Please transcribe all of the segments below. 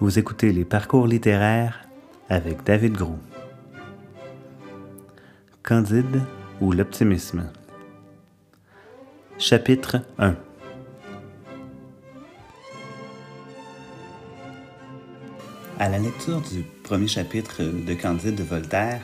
Vous écoutez les parcours littéraires avec David Gros. Candide ou l'optimisme? Chapitre 1 À la lecture du premier chapitre de Candide de Voltaire,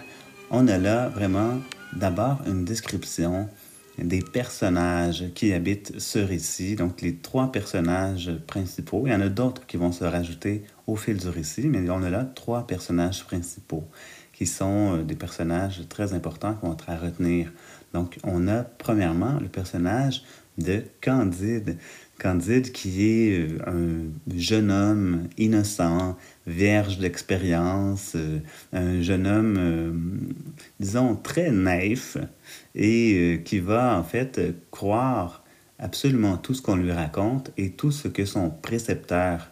on a là vraiment d'abord une description des personnages qui habitent ce récit, donc les trois personnages principaux. Il y en a d'autres qui vont se rajouter au fil du récit, mais on a là trois personnages principaux qui sont euh, des personnages très importants qu'on va à retenir. Donc, on a premièrement le personnage de Candide. Candide qui est euh, un jeune homme innocent, vierge d'expérience, euh, un jeune homme, disons, très naïf et qui va en fait croire absolument tout ce qu'on lui raconte et tout ce que son précepteur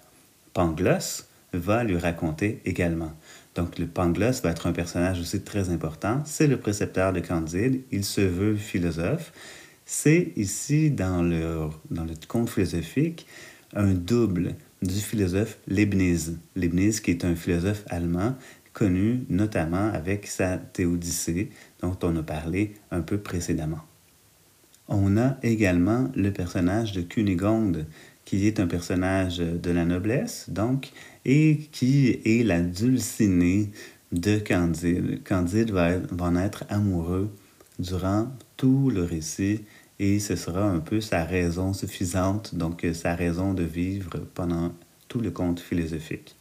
Pangloss va lui raconter également. Donc le Pangloss va être un personnage aussi très important. C'est le précepteur de Candide. Il se veut philosophe. C'est ici dans le, dans le conte philosophique un double du philosophe Leibniz. Leibniz qui est un philosophe allemand connu notamment avec sa Théodicée dont on a parlé un peu précédemment. On a également le personnage de Cunégonde qui est un personnage de la noblesse, donc, et qui est la dulcinée de Candide. Candide va, en être amoureux durant tout le récit et ce sera un peu sa raison suffisante, donc sa raison de vivre pendant tout le conte philosophique.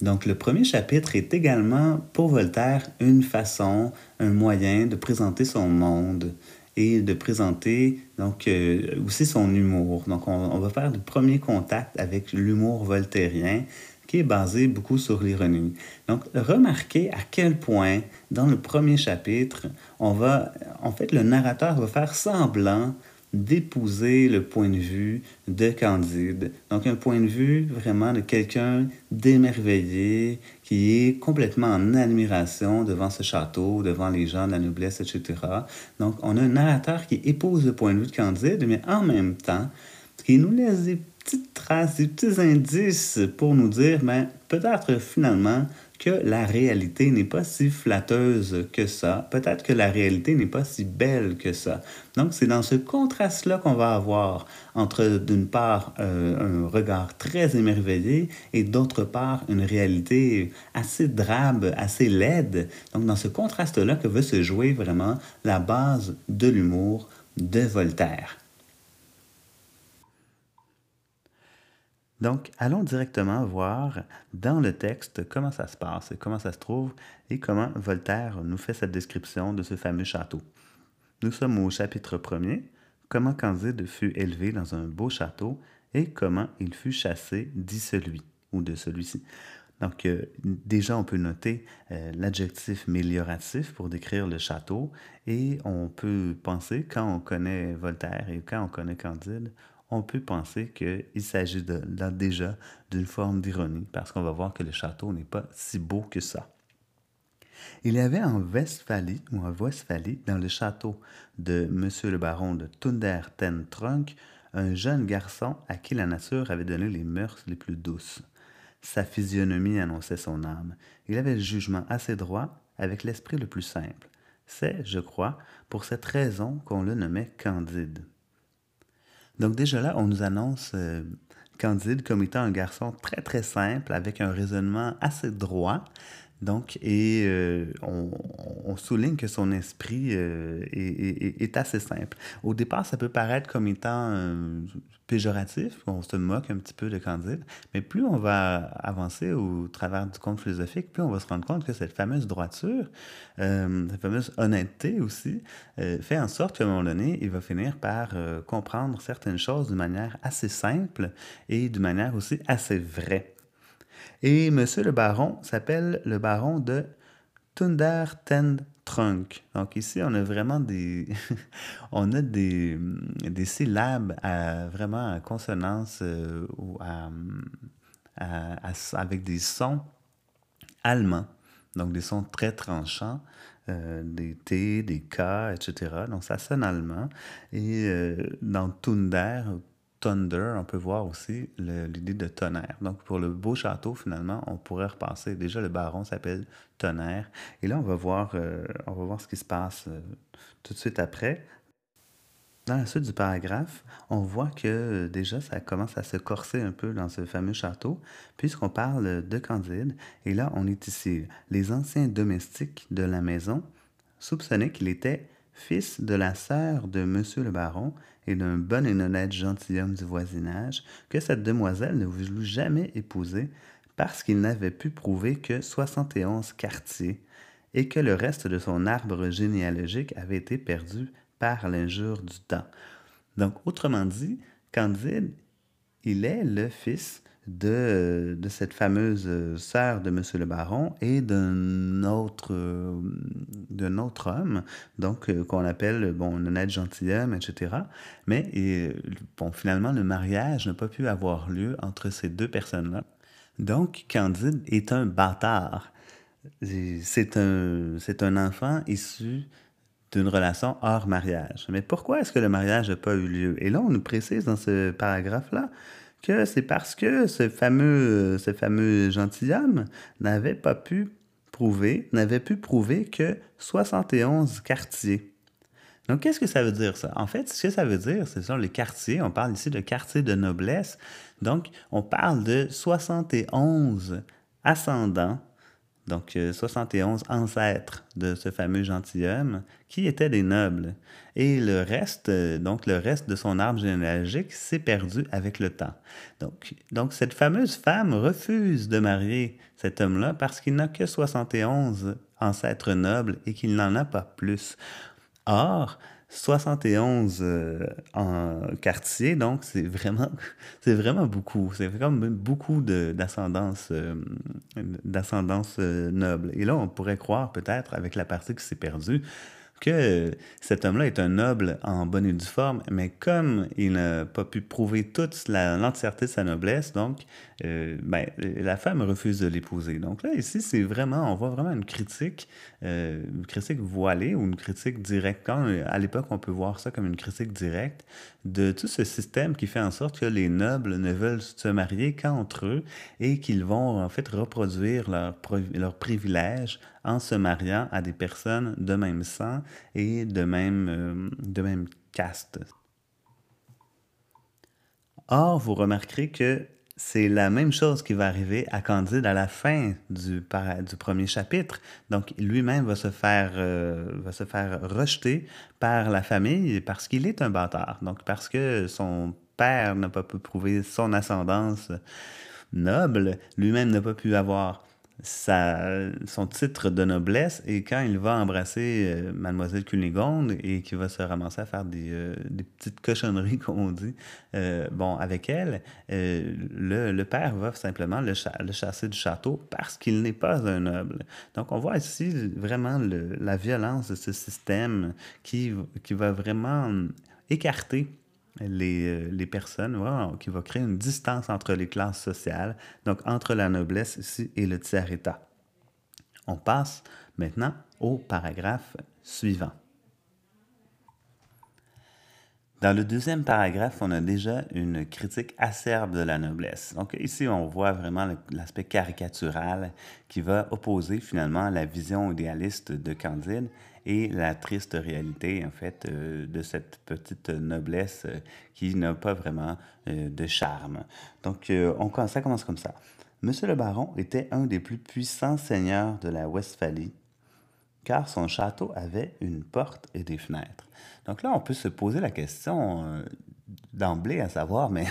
Donc le premier chapitre est également pour Voltaire une façon, un moyen de présenter son monde, et de présenter donc euh, aussi son humour. Donc on, va faire le premier contact avec l'humour voltairien qui est basé beaucoup sur l'ironie. Donc remarquez à quel point dans le premier chapitre, on va en fait le narrateur va faire semblant d'épouser le point de vue de Candide. Donc un point de vue vraiment de quelqu'un d'émerveillé, qui est complètement en admiration devant ce château, devant les gens de la noblesse, etc. Donc on a un narrateur qui épouse le point de vue de Candide, mais en même temps, qui nous laisse petites traces, des petits indices pour nous dire, ben, peut-être finalement, que la réalité n'est pas si flatteuse que ça. Peut-être que la réalité n'est pas si belle que ça. Donc, c'est dans ce contraste-là qu'on va avoir entre, d'une part, euh, un regard très émerveillé et d'autre part, une réalité assez drabe, assez laide. Donc, dans ce contraste-là que veut se jouer vraiment la base de l'humour de Voltaire. Donc, allons directement voir dans le texte comment ça se passe, comment ça se trouve et comment Voltaire nous fait cette description de ce fameux château. Nous sommes au chapitre 1er, comment Candide fut élevé dans un beau château et comment il fut chassé, dit celui ou de celui-ci. Donc, euh, déjà, on peut noter euh, l'adjectif mélioratif pour décrire le château et on peut penser, quand on connaît Voltaire et quand on connaît Candide, on peut penser qu'il s'agit de, déjà d'une forme d'ironie, parce qu'on va voir que le château n'est pas si beau que ça. Il y avait en Westphalie, ou en Westphalie, dans le château de M. le baron de Tunder ten Trunk, un jeune garçon à qui la nature avait donné les mœurs les plus douces. Sa physionomie annonçait son âme. Il avait le jugement assez droit, avec l'esprit le plus simple. C'est, je crois, pour cette raison qu'on le nommait Candide. Donc déjà là, on nous annonce euh, Candide comme étant un garçon très très simple, avec un raisonnement assez droit, donc, et euh, on, souligne que son esprit euh, est, assez simple. Au départ, ça peut paraître comme étant euh, péjoratif, on se moque un petit peu de Candide, mais plus on va avancer au travers du conte philosophique, plus on va se rendre compte que cette fameuse droiture, cette fameuse honnêteté aussi, fait en sorte qu'à un moment donné, il va finir par comprendre certaines choses de manière assez simple et de manière aussi assez vraie. Et monsieur le baron s'appelle le baron de Tunder Ten Trunk. Donc ici, on a vraiment des, on a des, des syllabes à, vraiment à consonance euh, ou à, avec des sons allemands. Donc des sons très tranchants, euh, des T, des K, etc. Donc ça sonne allemand. Et euh, dans Tunder, thunder, on peut voir aussi l'idée de tonnerre. Donc, pour le beau château, finalement, on pourrait repasser. Déjà, le baron s'appelle tonnerre. Et là, on va voir, euh, on va voir ce qui se passe euh, tout de suite après. Dans la suite du paragraphe, on voit que euh, déjà ça commence à se corser un peu dans ce fameux château, puisqu'on parle de Candide. Et là, on est ici. Les anciens domestiques de la maison soupçonnaient qu'il était fils de la sœur de Monsieur le baron et d'un bon et honnête gentilhomme du voisinage, que cette demoiselle ne voulut jamais épouser parce qu'il n'avait pu prouver que 71 quartiers et que le reste de son arbre généalogique avait été perdu par l'injure du temps. Donc, autrement dit, Candide, il est le fils de, de cette fameuse sœur de Monsieur le Baron et d'un autre, d'un autre homme, donc euh, qu'on appelle bon, un honnête gentilhomme, etc. Mais et, bon, finalement, le mariage n'a pas pu avoir lieu entre ces deux personnes-là. Donc, Candide est un bâtard. C'est un, c'est un enfant issu d'une relation hors mariage. Mais pourquoi est-ce que le mariage n'a pas eu lieu? Et là, on nous précise dans ce paragraphe-là que c'est parce que ce fameux, gentilhomme n'avait pas pu prouver, n'avait pu prouver que 71 quartiers. Donc, qu'est-ce que ça veut dire, ça? En fait, ce que ça veut dire, ce sont les quartiers. On parle ici de quartiers de noblesse. Donc, on parle de 71 ascendants donc 71 euh, ancêtres de ce fameux gentilhomme, qui étaient des nobles. Et le reste, euh, donc le reste de son arbre généalogique s'est perdu avec le temps. Donc, donc cette fameuse femme refuse de marier cet homme-là parce qu'il n'a que 71 ancêtres nobles et qu'il n'en a pas plus. Or, 71 euh, en quartier, donc c'est vraiment, c'est vraiment beaucoup. C'est comme beaucoup d'ascendance euh, d'ascendance euh, noble. Et là, on pourrait croire peut-être, avec la partie qui s'est perdue, que cet homme-là est un noble en bonne et due forme, mais comme il n'a pas pu prouver toute l'entièreté de sa noblesse, donc euh, ben, la femme refuse de l'épouser. Donc là, ici, c'est vraiment, on voit vraiment une critique, euh, une critique voilée ou une critique directe. Quand, à l'époque, on peut voir ça comme une critique directe de tout ce système qui fait en sorte que les nobles ne veulent se marier qu'entre eux et qu'ils vont en fait reproduire leurs leur privilèges en se mariant à des personnes de même sang et de même, euh, de même caste. Or, vous remarquerez que c'est la même chose qui va arriver à Candide à la fin du, du premier chapitre. Donc, lui-même va se faire euh, va se faire rejeter par la famille parce qu'il est un bâtard. Donc, parce que son père n'a pas pu prouver son ascendance noble, lui-même n'a pas pu avoir son titre de noblesse et quand il va embrasser euh, Mademoiselle Cunégonde et qu'il va se ramasser à faire des, euh, petites cochonneries, comme on dit, euh, bon, avec elle, le, père va simplement le, chasser du château parce qu'il n'est pas un noble. Donc, on voit ici vraiment la violence de ce système qui, qui va vraiment écarter les, euh, les personnes, qui va créer une distance entre les classes sociales, donc entre la noblesse ici et le tiers-état. On passe maintenant au paragraphe suivant. Dans le deuxième paragraphe, on a déjà une critique acerbe de la noblesse. Donc ici, on voit vraiment l'aspect caricatural qui va opposer finalement la vision idéaliste de Candide et la triste réalité, en fait, euh, de cette petite noblesse euh, qui n'a pas vraiment euh, de charme. Donc, on, ça commence comme ça. Monsieur le baron était un des plus puissants seigneurs de la Westphalie, car son château avait une porte et des fenêtres. Donc là, on peut se poser la question euh, d'emblée à savoir, mais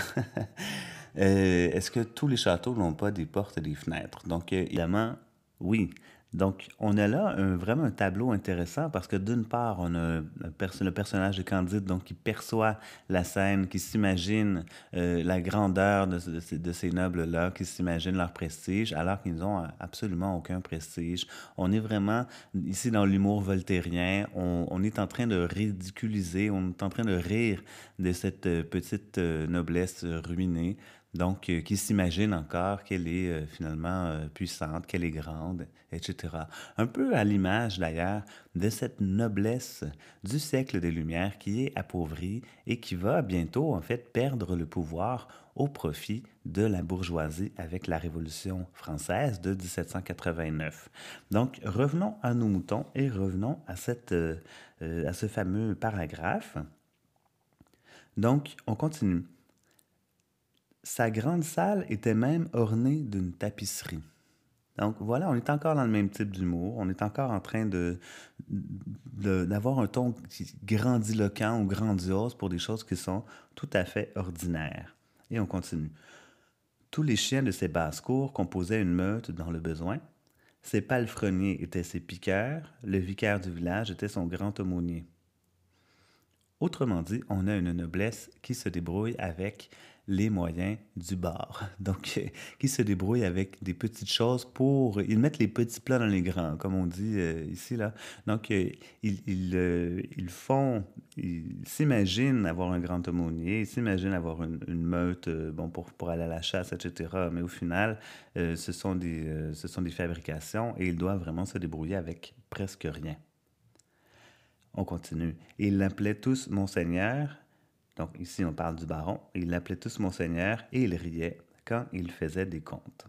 euh, est-ce que tous les châteaux n'ont pas des portes et des fenêtres? Donc, euh, évidemment, oui. Donc, on a là vraiment un tableau intéressant parce que d'une part, on a le personnage de Candide donc, qui perçoit la scène, qui s'imagine euh, la grandeur de, ces nobles-là, qui s'imagine leur prestige, alors qu'ils n'ont absolument aucun prestige. On est vraiment ici dans l'humour voltairien, on, est en train de ridiculiser, on est en train de rire de cette euh, petite euh, noblesse ruinée. Donc euh, qui s'imagine encore qu'elle est euh, finalement euh, puissante, qu'elle est grande, etc. Un peu à l'image d'ailleurs de cette noblesse du siècle des Lumières qui est appauvrie et qui va bientôt en fait perdre le pouvoir au profit de la bourgeoisie avec la Révolution française de 1789. Donc revenons à nos moutons et revenons à, cette, à ce fameux paragraphe. Donc on continue. Sa grande salle était même ornée d'une tapisserie. Donc voilà, on est encore dans le même type d'humour. On est encore en train de, d'avoir un ton grandiloquent ou grandiose pour des choses qui sont tout à fait ordinaires. Et on continue. Tous les chiens de ces basses-cours composaient une meute dans le besoin. Ses palefreniers étaient ses piqueurs, le vicaire du village était son grand aumônier. Autrement dit, on a une noblesse qui se débrouille avec les moyens du bar. Donc, euh, qui se débrouillent avec des petites choses pour... Ils mettent les petits plats dans les grands, comme on dit euh, ici, là. Donc, euh, ils, ils, font... Ils s'imaginent avoir un grand aumônier, ils s'imaginent avoir une, meute, bon, pour, pour aller à la chasse, etc. Mais au final, ce, sont des, ce sont des fabrications et ils doivent vraiment se débrouiller avec presque rien. On continue. Ils l'appelaient tous Monseigneur, donc ici, on parle du baron. Il l'appelait tous monseigneur et il riait quand il faisait des comptes.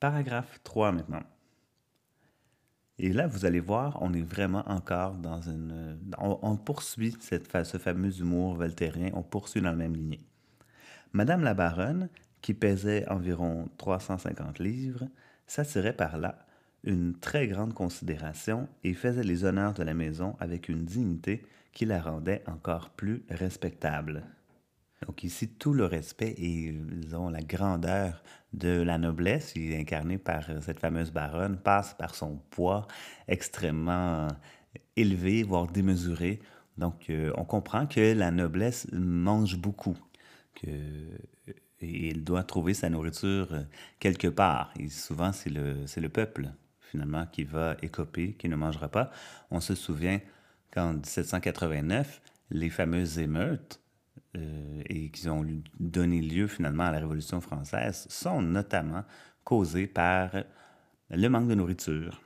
Paragraphe 3 maintenant. Et là, vous allez voir, on est vraiment encore dans une... On, poursuit cette, ce fameux humour voltairien, on poursuit dans la même lignée. Madame la baronne, qui pesait environ 350 livres, s'attirait par là une très grande considération et faisait les honneurs de la maison avec une dignité qui la rendait encore plus respectable. Donc ici, tout le respect et disons, la grandeur de la noblesse, incarnée par cette fameuse baronne, passe par son poids extrêmement élevé, voire démesuré. Donc euh, on comprend que la noblesse mange beaucoup, que doit trouver sa nourriture quelque part. Et souvent, c'est le, le peuple, finalement, qui va écoper, qui ne mangera pas. On se souvient qu'en 1789, les fameuses émeutes euh, et qui ont donné lieu finalement à la Révolution française sont notamment causées par le manque de nourriture,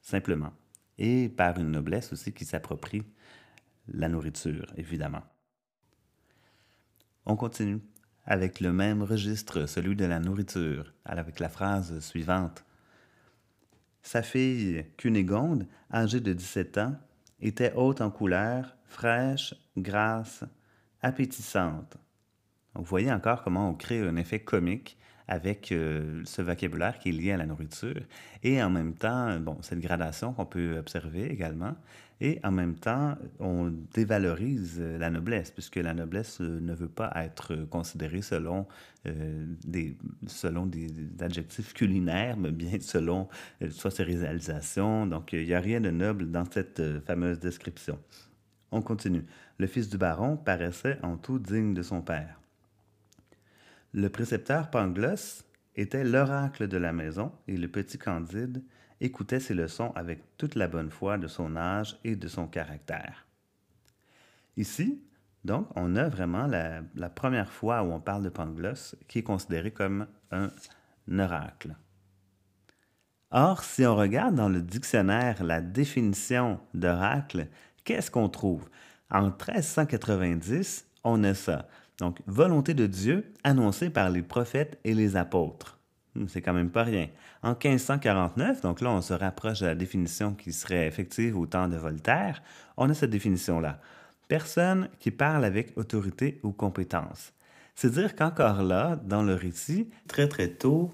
simplement, et par une noblesse aussi qui s'approprie la nourriture, évidemment. On continue avec le même registre, celui de la nourriture, avec la phrase suivante. Sa fille Cunégonde, âgée de 17 ans, était haute en couleur, fraîche, grasse, appétissante. vous voyez encore comment on crée un effet comique avec euh, ce vocabulaire qui est lié à la nourriture. Et en même temps, bon, cette gradation qu'on peut observer également. Et en même temps, on dévalorise la noblesse, puisque la noblesse euh, ne veut pas être considérée selon, euh, des, selon des, adjectifs culinaires, mais bien selon soit ses réalisations. Donc, il n'y a rien de noble dans cette fameuse description. On continue. Le fils du baron paraissait en tout digne de son père. Le précepteur Pangloss était l'oracle de la maison et le petit Candide écoutait ses leçons avec toute la bonne foi de son âge et de son caractère. Ici, donc, on a vraiment la, première fois où on parle de Pangloss qui est considéré comme un oracle. Or, si on regarde dans le dictionnaire la définition d'oracle, qu'est-ce qu'on trouve? En 1390, on a ça. Donc, volonté de Dieu annoncée par les prophètes et les apôtres. Hmm, c'est quand même pas rien. En 1549, donc là, on se rapproche de la définition qui serait effective au temps de Voltaire, on a cette définition-là. Personne qui parle avec autorité ou compétence. C'est dire qu'encore là, dans le récit, très très tôt,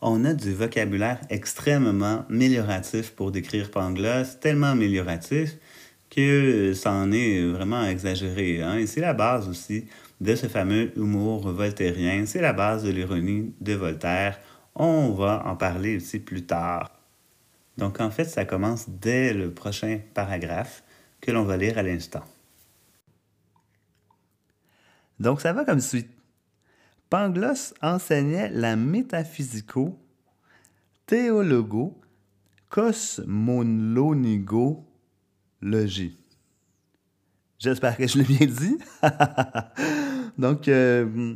on a du vocabulaire extrêmement amélioratif pour décrire Pangloss, tellement amélioratif que ça en est vraiment exagéré. Hein? Et c'est la base aussi de ce fameux humour voltairien. C'est la base de l'ironie de Voltaire. On va en parler aussi plus tard. Donc en fait, ça commence dès le prochain paragraphe que l'on va lire à l'instant. Donc ça va comme suit. Pangloss enseignait la métaphysico, théologo, cosmolonigo. J'espère que je l'ai bien dit. Donc, euh,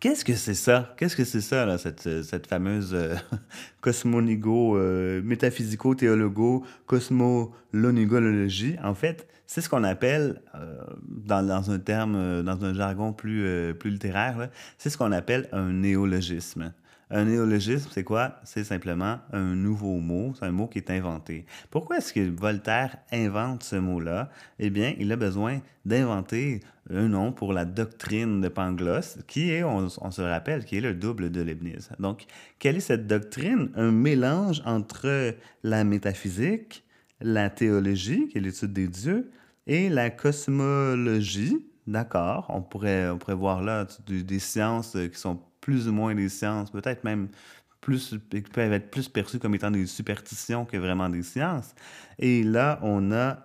qu'est-ce que c'est ça? Qu'est-ce que c'est ça, là, cette, fameuse euh, cosmonigo, euh, métaphysico-théologo, cosmolonigologie? En fait, c'est ce qu'on appelle, dans, dans, un terme, dans un jargon plus, plus littéraire, c'est ce qu'on appelle un néologisme. Un néologisme, c'est quoi? C'est simplement un nouveau mot, c'est un mot qui est inventé. Pourquoi est-ce que Voltaire invente ce mot-là? Eh bien, il a besoin d'inventer un nom pour la doctrine de Pangloss, qui est, on, se rappelle, qui est le double de Leibniz. Donc, quelle est cette doctrine? Un mélange entre la métaphysique, la théologie, qui est l'étude des dieux, et la cosmologie, d'accord, on pourrait, on pourrait voir là des sciences qui sont plus ou moins des sciences, peut-être même plus, peuvent être plus perçues comme étant des superstitions que vraiment des sciences. Et là, on a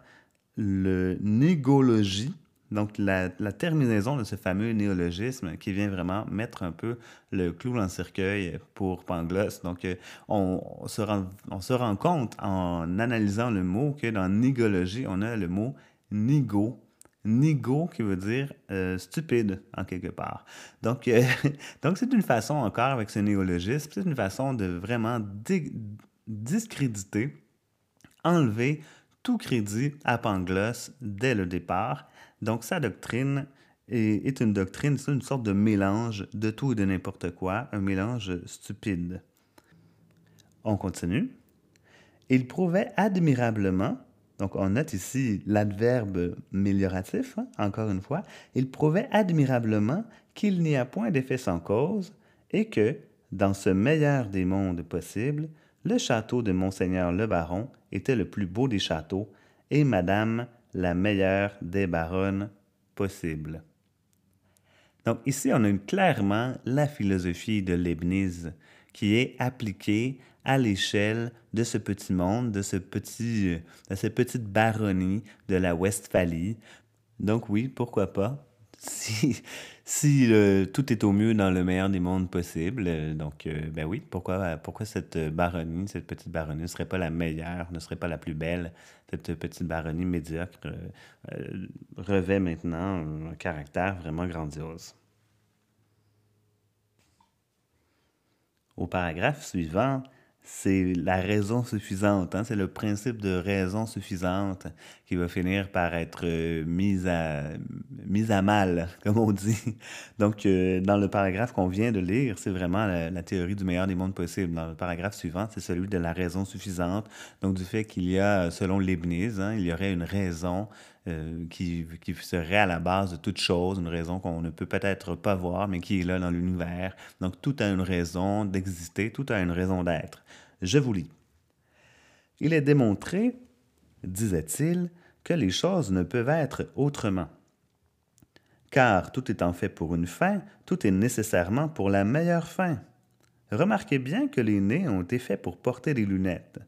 le négologie, donc la, terminaison de ce fameux néologisme qui vient vraiment mettre un peu le clou dans le cercueil pour Pangloss. Donc, euh, on, se rend, on se rend compte en analysant le mot que dans négologie, on a le mot nigo, nigo qui veut dire euh, stupide en quelque part. Donc, euh, donc c'est une façon encore avec ce néologisme, c'est une façon de vraiment discréditer, enlever tout crédit à Pangloss dès le départ. Donc sa doctrine est, est une doctrine, c'est une sorte de mélange de tout et de n'importe quoi, un mélange stupide. On continue. Il prouvait admirablement donc, on note ici l'adverbe mélioratif, hein, encore une fois. Il prouvait admirablement qu'il n'y a point d'effet sans cause et que, dans ce meilleur des mondes possibles, le château de Monseigneur le Baron était le plus beau des châteaux et Madame la meilleure des baronnes possibles. Donc ici, on a clairement la philosophie de Leibniz qui est appliquée à l'échelle de ce petit monde, de, ce petit, de cette petite baronnie de la Westphalie. Donc oui, pourquoi pas? Si, si tout est au mieux dans le meilleur des mondes possibles, euh, donc euh, ben oui, pourquoi, pourquoi cette baronnie, cette petite baronnie ne serait pas la meilleure, ne serait pas la plus belle? Cette petite baronnie médiocre euh, revêt maintenant un caractère vraiment grandiose. Au paragraphe suivant, c'est la raison suffisante, hein? c'est le principe de raison suffisante qui va finir par être euh, mise, à, mise à mal, comme on dit. Donc, euh, dans le paragraphe qu'on vient de lire, c'est vraiment la, théorie du meilleur des mondes possibles. Dans le paragraphe suivant, c'est celui de la raison suffisante, donc du fait qu'il y a, selon Leibniz, hein, il y aurait une raison euh, qui, qui, serait à la base de toute chose, une raison qu'on ne peut peut-être pas voir, mais qui est là dans l'univers. Donc, tout a une raison d'exister, tout a une raison d'être. Je vous lis. Il est démontré, disait-il, que les choses ne peuvent être autrement. Car tout étant fait pour une fin, tout est nécessairement pour la meilleure fin. Remarquez bien que les nez ont été faits pour porter des lunettes.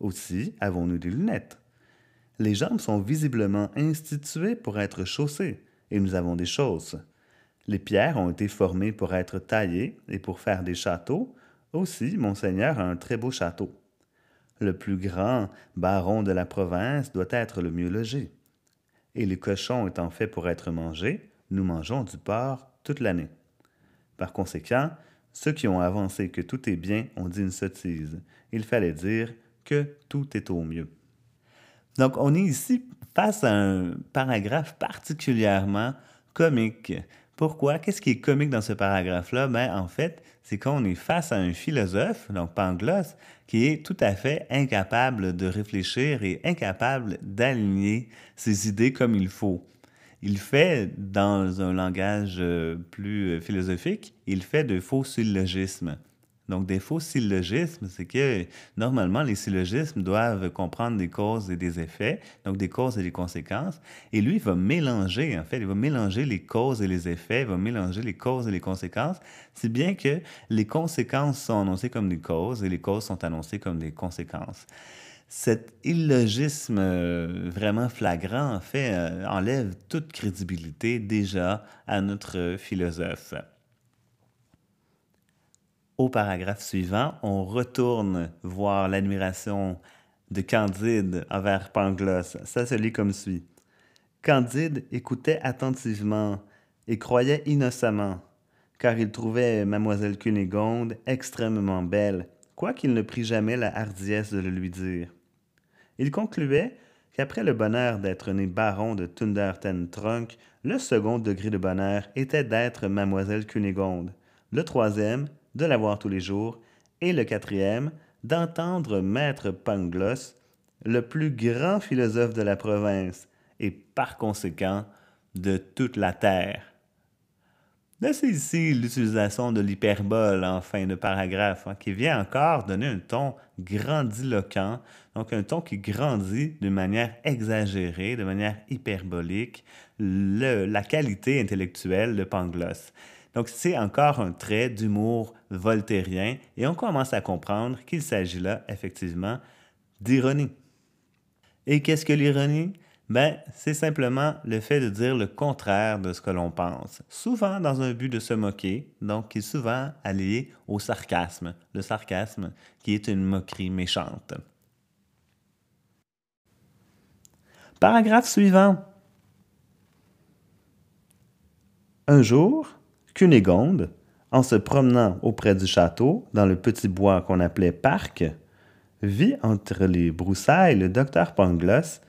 Aussi avons-nous des lunettes. Les jambes sont visiblement instituées pour être chaussées, et nous avons des chausses. Les pierres ont été formées pour être taillées et pour faire des châteaux, aussi, monseigneur a un très beau château. Le plus grand baron de la province doit être le mieux logé. Et les cochons étant faits pour être mangés, nous mangeons du porc toute l'année. Par conséquent, ceux qui ont avancé que tout est bien ont dit une sottise. Il fallait dire que tout est au mieux. Donc, on est ici face à un paragraphe particulièrement comique pourquoi? Qu'est-ce qui est comique dans ce paragraphe-là? Ben, en fait, c'est qu'on est face à un philosophe, donc Pangloss, qui est tout à fait incapable de réfléchir et incapable d'aligner ses idées comme il faut. Il fait, dans un langage euh, plus philosophique, il fait de faux syllogismes. Donc, des faux syllogismes, c'est que normalement, les syllogismes doivent comprendre des causes et des effets, donc des causes et des conséquences. Et lui, il va mélanger, en fait, il va mélanger les causes et les effets, il va mélanger les causes et les conséquences, si bien que les conséquences sont annoncées comme des causes et les causes sont annoncées comme des conséquences. Cet illogisme euh, vraiment flagrant, en fait, euh, enlève toute crédibilité déjà à notre philosophe. Au paragraphe suivant, on retourne voir l'admiration de Candide envers Pangloss. Ça se lit comme suit. Candide écoutait attentivement, et croyait innocemment, car il trouvait mademoiselle Cunégonde extrêmement belle, quoiqu'il ne prit jamais la hardiesse de le lui dire. Il concluait qu'après le bonheur d'être né baron de Tunderten Trunk, le second degré de bonheur était d'être mademoiselle Cunégonde, le troisième, de la voir tous les jours, et le quatrième, d'entendre maître Pangloss, le plus grand philosophe de la province, et par conséquent de toute la terre. C'est ici l'utilisation de l'hyperbole en fin de paragraphe, hein, qui vient encore donner un ton grandiloquent, donc un ton qui grandit de manière exagérée, de manière hyperbolique, la qualité intellectuelle de Pangloss. Donc c'est encore un trait d'humour voltairien et on commence à comprendre qu'il s'agit là effectivement d'ironie. Et qu'est-ce que l'ironie? Ben, c'est simplement le fait de dire le contraire de ce que l'on pense, souvent dans un but de se moquer, donc qui est souvent allié au sarcasme, le sarcasme qui est une moquerie méchante. Paragraphe suivant. Un jour, Cunégonde, en se promenant auprès du château, dans le petit bois qu'on appelait parc, vit entre les broussailles le docteur Pangloss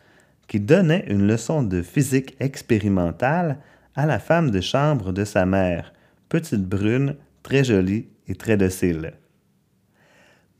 qui donnait une leçon de physique expérimentale à la femme de chambre de sa mère, petite brune, très jolie et très docile.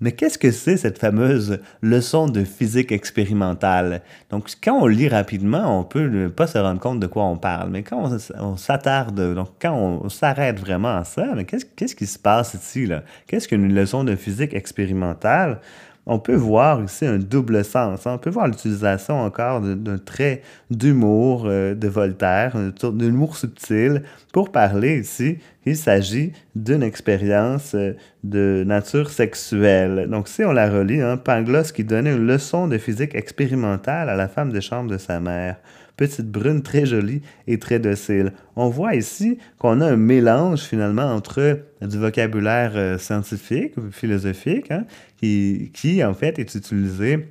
Mais qu'est-ce que c'est cette fameuse leçon de physique expérimentale? Donc, quand on lit rapidement, on peut pas se rendre compte de quoi on parle. Mais quand on, s'attarde, donc quand on, s'arrête vraiment à ça, mais qu'est-ce, qui se passe ici? Qu'est-ce qu'une leçon de physique expérimentale? On peut voir ici un double sens. Hein. On peut voir l'utilisation encore d'un trait d'humour euh, de Voltaire, d'un humour subtil, pour parler ici qu'il s'agit d'une expérience euh, de nature sexuelle. Donc, si on la relit, hein, Pangloss qui donnait une leçon de physique expérimentale à la femme de chambre de sa mère petite brune très jolie et très docile. On voit ici qu'on a un mélange finalement entre du vocabulaire euh, scientifique, philosophique, hein, qui, en fait est utilisé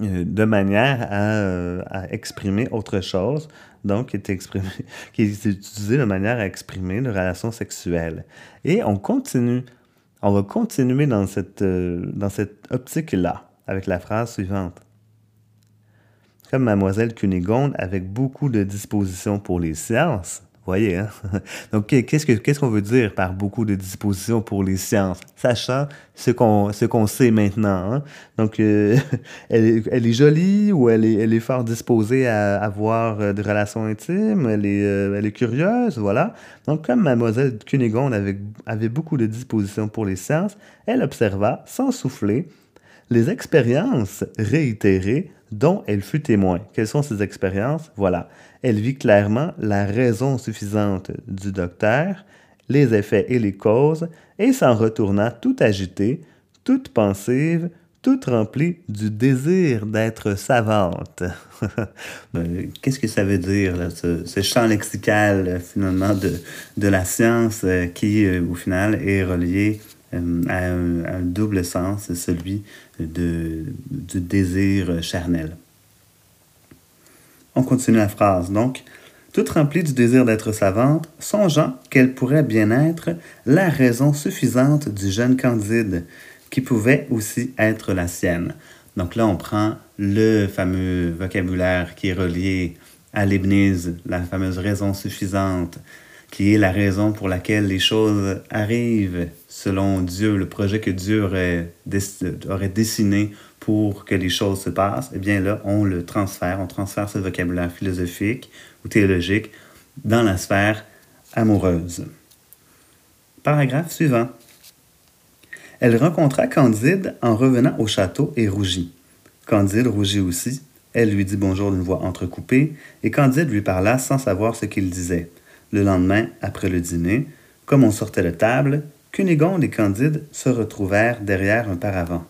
euh, de manière euh, à, exprimer autre chose, donc qui est, utilisé de manière à exprimer une relation sexuelle. Et on continue, on va continuer dans cette, dans cette optique-là avec la phrase suivante comme Mademoiselle Cunégonde avec beaucoup de dispositions pour les sciences. Voyez, hein? Donc, qu'est-ce qu'on veut dire par beaucoup de dispositions pour les sciences? Sachant ce qu'on sait maintenant. Hein? Donc, euh, elle, est, elle, est, jolie ou elle est, elle est fort disposée à avoir euh, des relations intimes, elle est, euh, elle est curieuse, voilà. Donc, comme Mademoiselle Cunégonde avait, avait beaucoup de dispositions pour les sciences, elle observa, sans souffler, les expériences réitérées dont elle fut témoin. Quelles sont ces expériences? Voilà. Elle vit clairement la raison suffisante du docteur, les effets et les causes, et s'en retourna tout agitée, toute pensive, toute remplie du désir d'être savante. Qu'est-ce que ça veut dire, ce, champ lexical, finalement, de, de la science euh, qui, euh, au final, est relié euh, à un, double sens, celui de, du désir charnel. On continue la phrase donc. Toute remplie du désir d'être savante, songeant qu'elle pourrait bien être la raison suffisante du jeune Candide, qui pouvait aussi être la sienne. Donc là, on prend le fameux vocabulaire qui est relié à Leibniz, la fameuse raison suffisante, qui est la raison pour laquelle les choses arrivent selon Dieu, le projet que Dieu aurait, dessiné pour que les choses se passent, eh bien là, on le transfère, on transfère ce vocabulaire philosophique ou théologique dans la sphère amoureuse. Paragraphe suivant. Elle rencontra Candide en revenant au château et rougit. Candide rougit aussi. Elle lui dit bonjour d'une voix entrecoupée, et Candide lui parla sans savoir ce qu'il disait. Le lendemain, après le dîner, comme on sortait de table, Cunégonde et Candide se retrouvèrent derrière un paravent.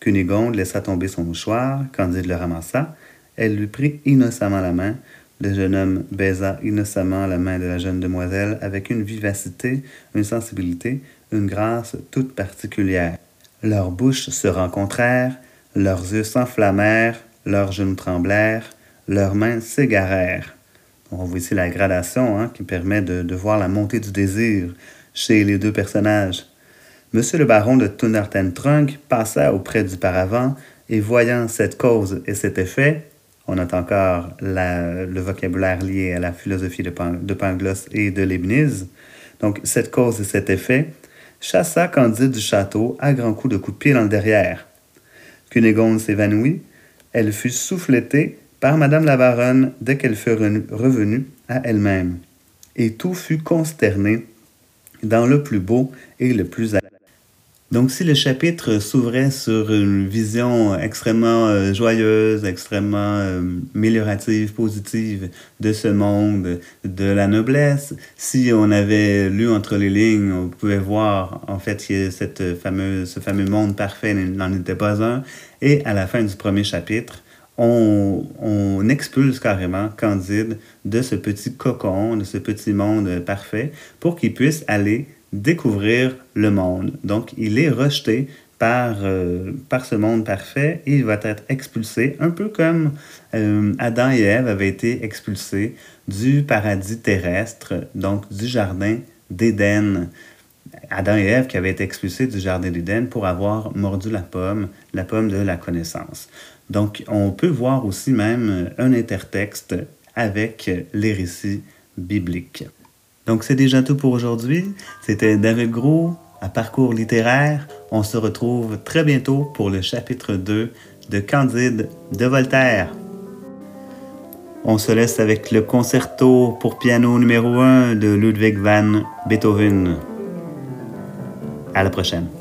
Cunégonde laissa tomber son mouchoir, Candide le ramassa, elle lui prit innocemment la main, le jeune homme baisa innocemment la main de la jeune demoiselle avec une vivacité, une sensibilité, une grâce toute particulière. Leurs bouches se rencontrèrent, leurs yeux s'enflammèrent, leurs genoux tremblèrent, leurs mains s'égarèrent. On voit ici la gradation hein, qui permet de, voir la montée du désir chez les deux personnages. Monsieur le baron de Trunk passa auprès du paravent et voyant cette cause et cet effet, on note encore le vocabulaire lié à la philosophie de, Pangloss et de Leibniz. Donc, cette cause et cet effet, chassa Candide du château à grands coups de coups de pied dans le derrière. Cunégonde s'évanouit. Elle fut souffletée par Madame la Baronne dès qu'elle fut revenue à elle-même. Et tout fut consterné dans le plus beau et le plus donc, si le chapitre s'ouvrait sur une vision extrêmement euh, joyeuse, extrêmement euh, améliorative, positive de ce monde, de la noblesse, si on avait lu entre les lignes, on pouvait voir en fait que cette fameuse, ce fameux monde parfait n'en était pas un. Et à la fin du premier chapitre, on, on, expulse carrément Candide de ce petit cocon, de ce petit monde parfait, pour qu'il puisse aller découvrir le monde. Donc, il est rejeté par, euh, par ce monde parfait et il va être expulsé, un peu comme euh, Adam et Ève avaient été expulsés du paradis terrestre, donc du jardin d'Éden. Adam et Ève qui avaient été expulsés du jardin d'Éden pour avoir mordu la pomme, la pomme de la connaissance. Donc, on peut voir aussi même un intertexte avec les récits bibliques. Donc c'est déjà tout pour aujourd'hui. C'était David Gros à Parcours littéraire. On se retrouve très bientôt pour le chapitre 2 de Candide de Voltaire. On se laisse avec le concerto pour piano numéro 1 de Ludwig van Beethoven. À la prochaine.